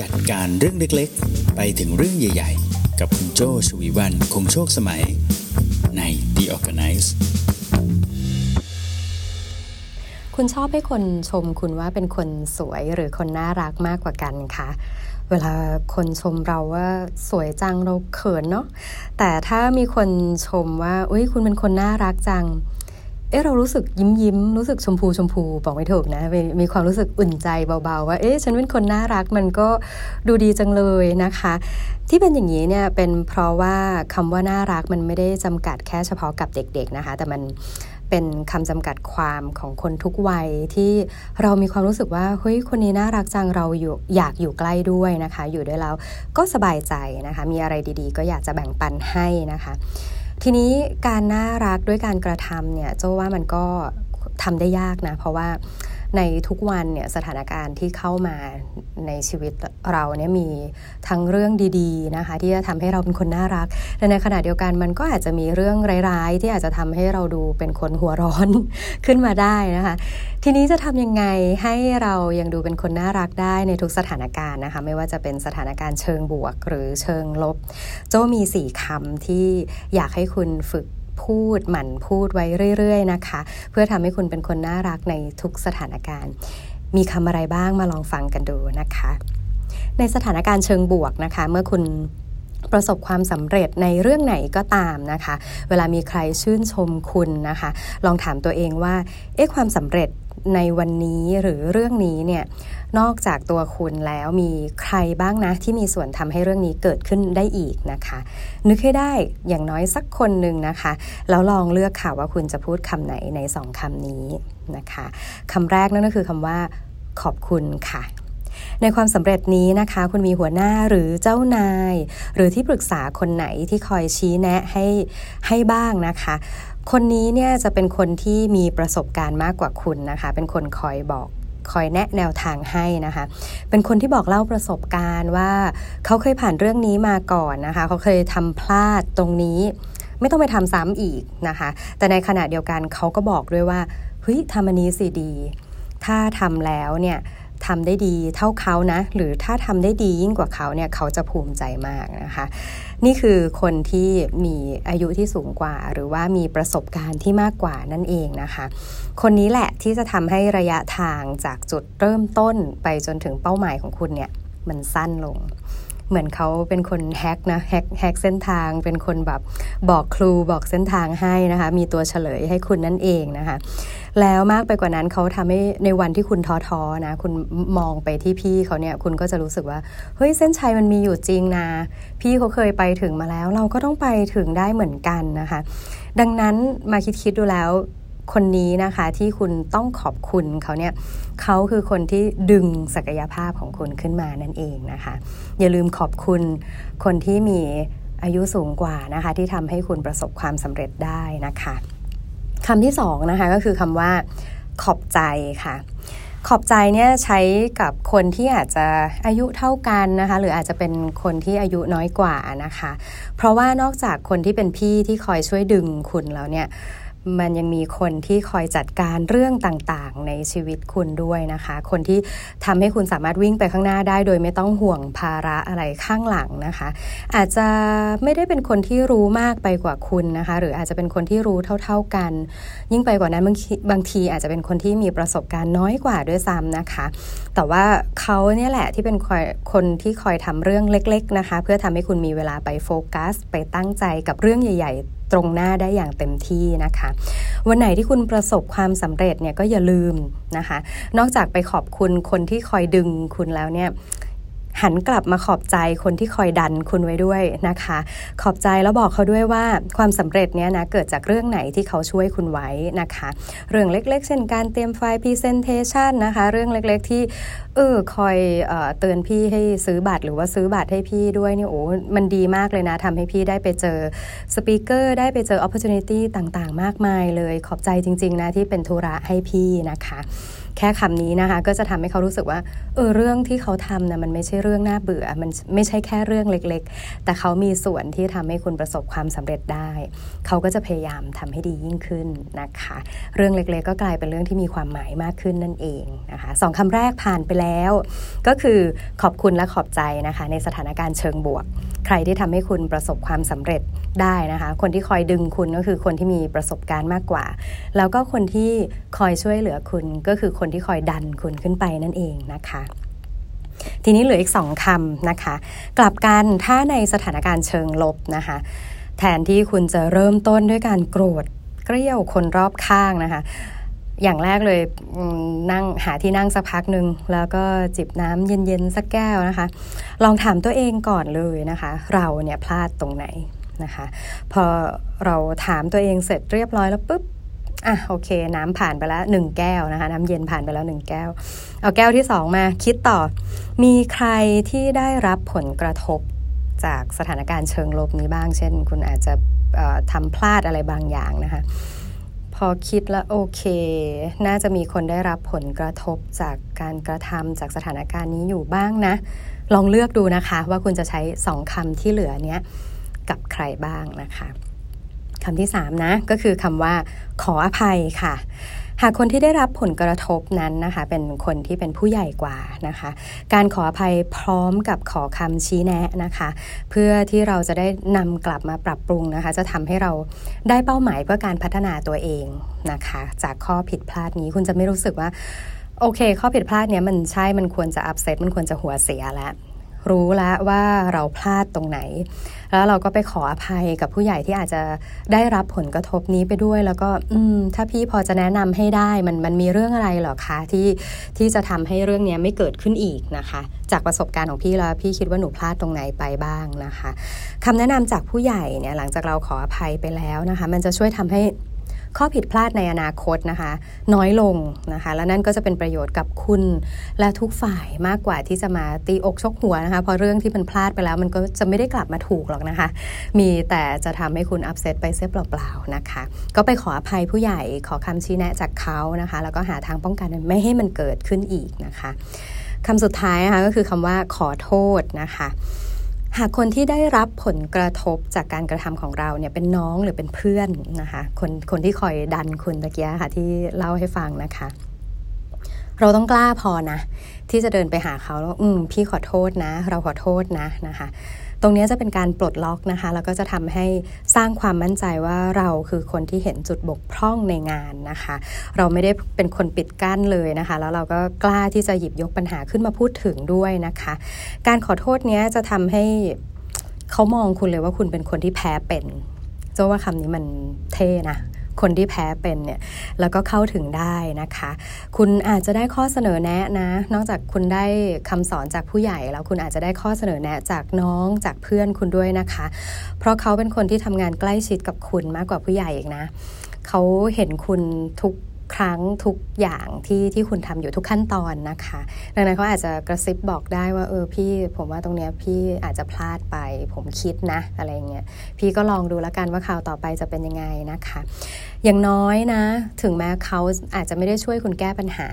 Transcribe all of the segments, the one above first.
จัดการเรื่องเล็กๆ ไปถึงเรื่องใหญ่ๆ กับคุณโจชวีวันคงโชคสมัยใน The Organize คุณชอบให้คนชมคุณว่าเป็นคนสวยหรือคนน่ารักมากกว่ากันคะเวลาคนชมเราว่าสวยจังเราเขินเนาะแต่ถ้ามีคนชมว่าอุ้ยคุณเป็นคนน่ารักจัง เอ๊ะเรารู้สึกยิ้มยิ้มรู้สึกชมพูชมพูบอกไม่ถูกนะมีมีความรู้สึกอุ่นใจเบาๆ ว่าเอ๊ะฉันเป็นคนน่ารักมันก็ดูดีจังเลยนะคะ ที่เป็นอย่างนี้เนี่ยเป็นเพราะว่าคำว่าน่ารักมันไม่ได้จำกัดแค่เฉพาะกับเด็ก ๆนะคะ แต่มันเป็นคำจำกัดความของคนทุกวัยที่เรามีความรู้สึกว่าเฮ้ยคนนี้น่ารักจังเราอยู่อยากอยู่ใกล้ด้วยนะคะ อยู่ด้วยแล้วก็สบายใจนะคะ มีอะไรดีๆ ก็อยากจะแบ่งปันให้นะคะ ทีนี้การน่ารักด้วยการกระทำเนี่ยโจ้ว่ามันก็ทำได้ยากนะ เพราะว่า ในทุกวันเนี่ยสถานการณ์ที่เข้ามาในชีวิตเราเนี่ยมีทั้งเรื่องดีๆนะคะที่จะทำให้เราเป็นคนน่ารัก แต่ในขณะเดียวกันมันก็อาจจะมีเรื่องร้ายๆ ที่อาจจะทำให้เราดูเป็นคนหัวร้อนขึ้นมาได้นะคะ ทีนี้จะทำยังไงให้เรายังดูเป็นคนน่ารักได้ในทุกสถานการณ์นะคะไม่ว่าจะเป็นสถานการณ์เชิงบวก หรือเชิงลบ โจมีสี่คำที่อยากให้คุณฝึก พูดหมั่นพูดไว้เรื่อย ๆ นะคะ เพื่อทำให้คุณเป็นคนน่ารักในทุกสถานการณ์ มีคำอะไรบ้างมาลองฟังกันดูนะคะ ในสถานการณ์เชิงบวกนะคะ เมื่อคุณประสบความสำเร็จในเรื่องไหนก็ตามนะคะ เวลามีใครชื่นชมคุณนะคะ ลองถามตัวเองว่า เอ๊ะความสำเร็จ ในวันนี้หรือเรื่องนี้เนี่ยนอกจากตัวคุณแล้วมีใครบ้างนะที่มีส่วนทำให้เรื่องนี้เกิดขึ้นได้อีกนะคะ นึกให้ได้อย่างน้อยสักคนหนึ่งนะคะ แล้วลองเลือกค่ะว่าคุณจะพูดคำไหนในสองคำนี้นะคะคำแรกนั่นก็คือคำว่าขอบคุณค่ะในความสำเร็จนี้นะคะ คุณมีหัวหน้าหรือเจ้านาย หรือที่ปรึกษาคนไหนที่คอยชี้แนะให้ให้บ้างนะคะ คนนี้เนี่ยจะเป็นคนที่มีประสบการณ์มากกว่าคุณนะคะ เป็นคนคอยบอกคอยแนะแนวทางให้นะคะ เป็นคนที่บอกเล่าประสบการณ์ว่าเขาเคยผ่านเรื่องนี้มาก่อนนะคะ เขาเคยทำพลาดตรงนี้ ไม่ต้องไปทำซ้ำอีกนะคะ แต่ในขณะเดียวกันเขาก็บอกด้วยว่าเฮ้ยทำอันนี้สิดี ถ้าทำแล้วเนี่ย ทำได้ดีเท่าเขานะ หรือถ้าทำได้ดียิ่งกว่าเขาเนี่ยเขาจะภูมิใจมากนะคะ นี่คือคนที่มีอายุที่สูงกว่า หรือว่ามีประสบการณ์ที่มากกว่านั่นเองนะคะ คนนี้แหละที่จะทำให้ระยะทางจากจุดเริ่มต้นไปจนถึงเป้าหมายของคุณเนี่ยมันสั้นลง เหมือนเขาเป็นคนแฮกนะแฮกแฮกเส้นทาง เป็นคนแบบบอกครูบอกเส้นทางให้นะคะ มีตัวเฉลยให้คุณนั่นเองนะคะ แล้วมากไปกว่านั้นเขาทำให้ในวันที่คุณท้อท้อนะ คุณมองไปที่พี่เขาเนี่ย คุณก็จะรู้สึกว่า เฮ้ยเส้นชัยมันมีอยู่จริงนะ พี่เขาเคยไปถึงมาแล้ว เราก็ต้องไปถึงได้เหมือนกันนะคะ ดังนั้นมาคิดคิดดูแล้ว คนนี้นะคะที่คุณต้องขอบคุณเขาเนี่ยเขาคือคนที่ดึงศักยภาพของคุณขึ้นมานั่นเองนะคะ อย่าลืมขอบคุณคนที่มีอายุสูงกว่านะคะที่ทำให้คุณประสบความสำเร็จได้นะคะคำที่สองนะคะก็คือคำว่าขอบใจค่ะ ขอบใจเนี่ยใช้กับคนที่อาจจะอายุเท่ากันนะคะ หรืออาจจะเป็นคนที่อายุน้อยกว่านะคะ เพราะว่านอกจากคนที่เป็นพี่ที่คอยช่วยดึงคุณแล้วเนี่ย มันยังมีคนที่คอยจัดการเรื่องต่างๆ ในชีวิตคุณด้วยนะคะ คนที่ทำให้คุณสามารถวิ่งไปข้างหน้าได้ โดยไม่ต้องห่วงภาระอะไรข้างหลังนะคะ อาจจะไม่ได้เป็นคนที่รู้มากไปกว่าคุณนะคะ หรืออาจจะเป็นคนที่รู้เท่า ๆกัน ยิ่งไปกว่านั้นบางบางทีอาจจะเป็นคนที่มีประสบการณ์น้อยกว่าด้วยซ้ำนะคะ แต่ว่าเขาเนี่ยแหละที่เป็นคนที่คอยทำเรื่องเล็ก ๆนะคะ เพื่อทำให้คุณมีเวลาไปโฟกัส ไปตั้งใจกับเรื่องใหญ่ ๆ ตรงหน้าได้อย่างเต็มที่นะคะ วันไหนที่คุณประสบความสำเร็จเนี่ยก็อย่าลืมนะคะ นอกจากไปขอบคุณคนที่คอยดึงคุณแล้วเนี่ย หันกลับมาขอบใจคนที่คอยดันคุณไว้ด้วยนะคะ ขอบใจแล้วบอกเขาด้วยว่าความสำเร็จเนี้ยนะเกิดจากเรื่องไหนที่เขาช่วยคุณไว้นะคะ เรื่องเล็ก ๆ เช่นการเตรียมไฟล์ Presentation นะคะ เรื่องเล็กๆที่เออคอยเออเตือนพี่ให้ซื้อบัตรหรือว่าซื้อบัตรให้พี่ด้วยนี่โอ้มันดีมากเลยนะทำให้พี่ได้ไปเจอสปีกเกอร์ได้ไปเจอ opportunity ต่างๆ มากมายเลยขอบใจจริง ๆ นะที่เป็นธุระให้พี่นะคะแค่คำนี้นะคะ ก็จะทำให้เขารู้สึกว่าเออเรื่องที่เขาทำนะมันไม่ใช่เรื่องน่าเบื่อ มันไม่ใช่แค่เรื่องเล็กๆ แต่เขามีส่วนที่ทำให้คุณประสบความสำเร็จได้ เขาก็จะพยายามทำให้ดียิ่งขึ้นนะคะ เรื่องเล็กๆ ก็กลายเป็นเรื่องที่มีความหมายมากขึ้นนั่นเองนะคะสองคำแรกผ่านไปแล้ว ก็คือขอบคุณและขอบใจนะคะ ในสถานการณ์เชิงบวก ใครที่ทำให้คุณประสบความสำเร็จได้นะคะ คนที่คอยดึงคุณก็คือคนที่มีประสบการณ์มากกว่า แล้วก็คนที่คอยช่วยเหลือคุณก็คือคนที่คอยดันคุณขึ้นไปนั่นเองนะคะทีนี้เหลืออีกสองคำนะคะ กลับกันถ้าในสถานการณ์เชิงลบนะคะ แทนที่คุณจะเริ่มต้นด้วยการโกรธเกลี้ยวคนรอบข้างนะคะ อย่างแรกเลยนั่งหาที่นั่งสักพักหนึ่งแล้วก็จิบน้ำเย็นๆสักแก้วนะคะ ลองถามตัวเองก่อนเลยนะคะ เราเนี่ยพลาดตรงไหนนะคะ พอเราถามตัวเองเสร็จเรียบร้อยแล้วปุ๊บ อะโอเค น้ำผ่านไปแล้วหนึ่งแก้วนะคะ น้ำเย็นผ่านไปแล้วหนึ่งแก้ว เอาแก้วที่สองมาคิดต่อ มีใครที่ได้รับผลกระทบจากสถานการณ์เชิงลบนี้บ้าง เช่น คุณอาจจะทำพลาดอะไรบางอย่างนะคะ พอคิดแล้วโอเค น่าจะมีคนได้รับผลกระทบจากการกระทำจากสถานการณ์นี้อยู่บ้างนะ ลองเลือกดูนะคะ ว่าคุณจะใช้สองคำที่เหลือเนี้ยกับใครบ้างนะคะำที่3นะก็คือคำว่าขออภัยค่ะหากคนที่ได้รับผลกระทบนั้นนะคะเป็นคนที่เป็นผู้ใหญ่กว่านะคะ การขออภัยพร้อมกับขอคำชี้แนะนะคะ เพื่อที่เราจะได้นำกลับมาปรับปรุงนะคะ จะทำให้เราได้เป้าหมายเพื่อการพัฒนาตัวเองนะคะ จากข้อผิดพลาดนี้คุณจะไม่รู้สึกว่าโอเค ข้อผิดพลาดเนี้ยมันใช่มันควรจะอัพเซตมันควรจะหัวเสียแล้ว รู้แล้วว่าเราพลาดตรงไหน แล้วเราก็ไปขออภัยกับผู้ใหญ่ที่อาจจะได้รับผลกระทบนี้ไปด้วย แล้วก็อืมถ้าพี่พอจะแนะนำให้ได้มันมันมีเรื่องอะไรหรอคะที่ที่จะทำให้เรื่องนี้ไม่เกิดขึ้นอีกนะคะ จากประสบการณ์ของพี่แล้วพี่คิดว่าหนูพลาดตรงไหนไปบ้างนะคะคำแนะนำจากผู้ใหญ่เนี่ยหลังจากเราขออภัยไปแล้วนะคะ มันจะช่วยทำให้ ข้อผิดพลาดในอนาคตนะคะ น้อยลงนะคะ และนั่นก็จะเป็นประโยชน์กับคุณและทุกฝ่ายมากกว่าที่จะมาตีอกชกหัวนะคะเพราะเรื่องที่มันพลาดไปแล้ว มันก็จะไม่ได้กลับมาถูกหรอกนะคะ มีแต่จะทำให้คุณอัพเซตไปเสียเปล่าๆนะคะ ก็ไปขออภัยผู้ใหญ่ขอคำชี้แนะจากเขานะคะ แล้วก็หาทางป้องกันไม่ให้มันเกิดขึ้นอีกนะคะคำสุดท้ายนะคะก็คือคำว่าขอโทษนะคะ หากคนที่ได้รับผลกระทบจากการกระทำของเราเนี่ยเป็นน้องหรือเป็นเพื่อนนะคะคนคนที่คอยดันคุณตะเกียค่ะที่เล่าให้ฟังนะคะ เราต้องกล้าพอนะ ที่จะเดินไปหาเขาแล้วอืมพี่ขอโทษนะ เราขอโทษนะนะคะ ตรงนี้จะเป็นการปลดล็อกนะคะแล้วก็จะทำให้สร้างความมั่นใจว่าเราคือคนที่เห็นจุดบกพร่องในงานนะคะ เราไม่ได้เป็นคนปิดกั้นเลยนะคะ แล้วเราก็กล้าที่จะหยิบยกปัญหาขึ้นมาพูดถึงด้วยนะคะ การขอโทษนี้จะทำให้เขามองคุณเลยว่าคุณเป็นคนที่แพ้เป็นเจ้าว่าคำนี้มันเท่นะ คนที่แพ้เป็นเนี่ยแล้วก็เข้าถึงได้นะคะ คุณอาจจะได้ข้อเสนอแนะนะ นอกจากคุณได้คำสอนจากผู้ใหญ่แล้วคุณอาจจะได้ข้อเสนอแนะจากน้องจากเพื่อนคุณด้วยนะคะ เพราะเขาเป็นคนที่ทำงานใกล้ชิดกับคุณมากกว่าผู้ใหญ่อีกนะเขาเห็นคุณทุก ครั้งทุกอย่างที่ที่คุณทำอยู่ทุกขั้นตอนนะคะ ดังนั้นเขาอาจจะกระซิบบอกได้ว่าเออพี่ผมว่าตรงเนี้ยพี่อาจจะพลาดไป ผมคิดนะอะไรเงี้ยพี่ก็ลองดูแล้วกันว่าข่าวต่อไปจะเป็นยังไงนะคะ อย่างน้อยนะ ถึงแม้เขาอาจจะไม่ได้ช่วยคุณแก้ปัญหา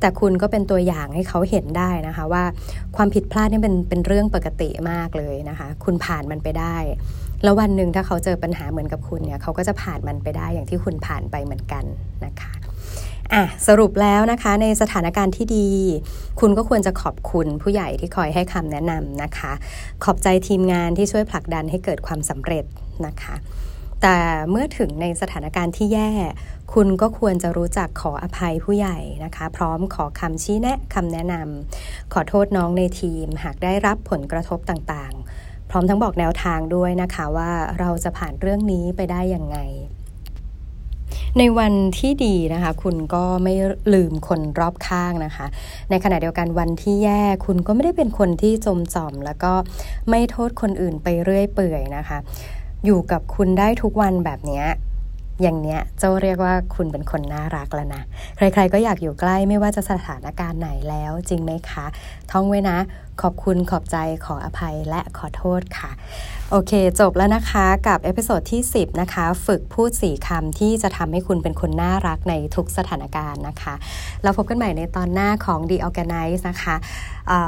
แต่คุณก็เป็นตัวอย่างให้เขาเห็นได้นะคะ ว่าความผิดพลาดนี่เป็นเป็นเรื่องปกติมากเลยนะคะ คุณผ่านมันไปได้ แล้ววันหนึ่งถ้าเขาเจอปัญหาเหมือนกับคุณเนี่ยเขาก็จะผ่านมันไปได้อย่างที่คุณผ่านไปเหมือนกันนะคะอะสรุปแล้วนะคะในสถานการณ์ที่ดี คุณก็ควรจะขอบคุณผู้ใหญ่ที่คอยให้คำแนะนำนะคะ ขอบใจทีมงานที่ช่วยผลักดันให้เกิดความสำเร็จนะคะ แต่เมื่อถึงในสถานการณ์ที่แย่ คุณก็ควรจะรู้จักขออภัยผู้ใหญ่นะคะ พร้อมขอคำชี้แนะคำแนะนำขอโทษน้องในทีม หากได้รับผลกระทบต่างๆ ร้อมทั้งบอกแนวทางด้วยนะคะว่าเราจะผ่านเรื่องนี้ไปได้อย่างไง ในวันที่ดีนะคะ คุณก็ไม่ลืมคนรอบข้างนะคะ ในขณะเดียวกันวันที่แย่คุณก็ไม่ได้เป็นคนที่จมจอม แล้วก็ไม่โทษคนอื่นไปเรื่อยเปื่อยนะคะ อยู่กับคุณได้ทุกวันแบบนี้อย่างเนี้ยเจ้าเรียกว่าคุณเป็นคนน่ารักแล้วนะ ใครๆก็อยากอยู่ใกล้ไม่ว่าจะสถานการณ์ไหนแล้วจริงไหมคะ ท่องไว้นะ ขอบคุณขอบใจขออภัยและขอโทษค่ะ โอเค จบแล้วนะคะกับ episode ที่ 10 นะคะ ฝึกพูด 4คำที่จะทำให้คุณเป็นคนน่ารักในทุกสถานการณ์นะคะ เราพบกันใหม่ในตอนหน้าของ The ORGANICE นะคะ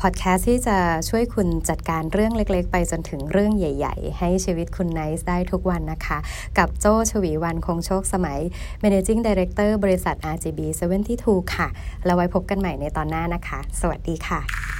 พอดแคสต์ที่จะช่วยคุณจัดการเรื่องเล็กๆ ไปจนถึงเรื่องใหญ่ ๆ ให้ชีวิตคุณไนซ์ได้ทุกวันนะคะ กับโจชวีวันคงโชคสมัย Managing Director บริษัท RGB 72 ค่ะ แล้วไว้พบกันใหม่ในตอนหน้านะคะ สวัสดีค่ะ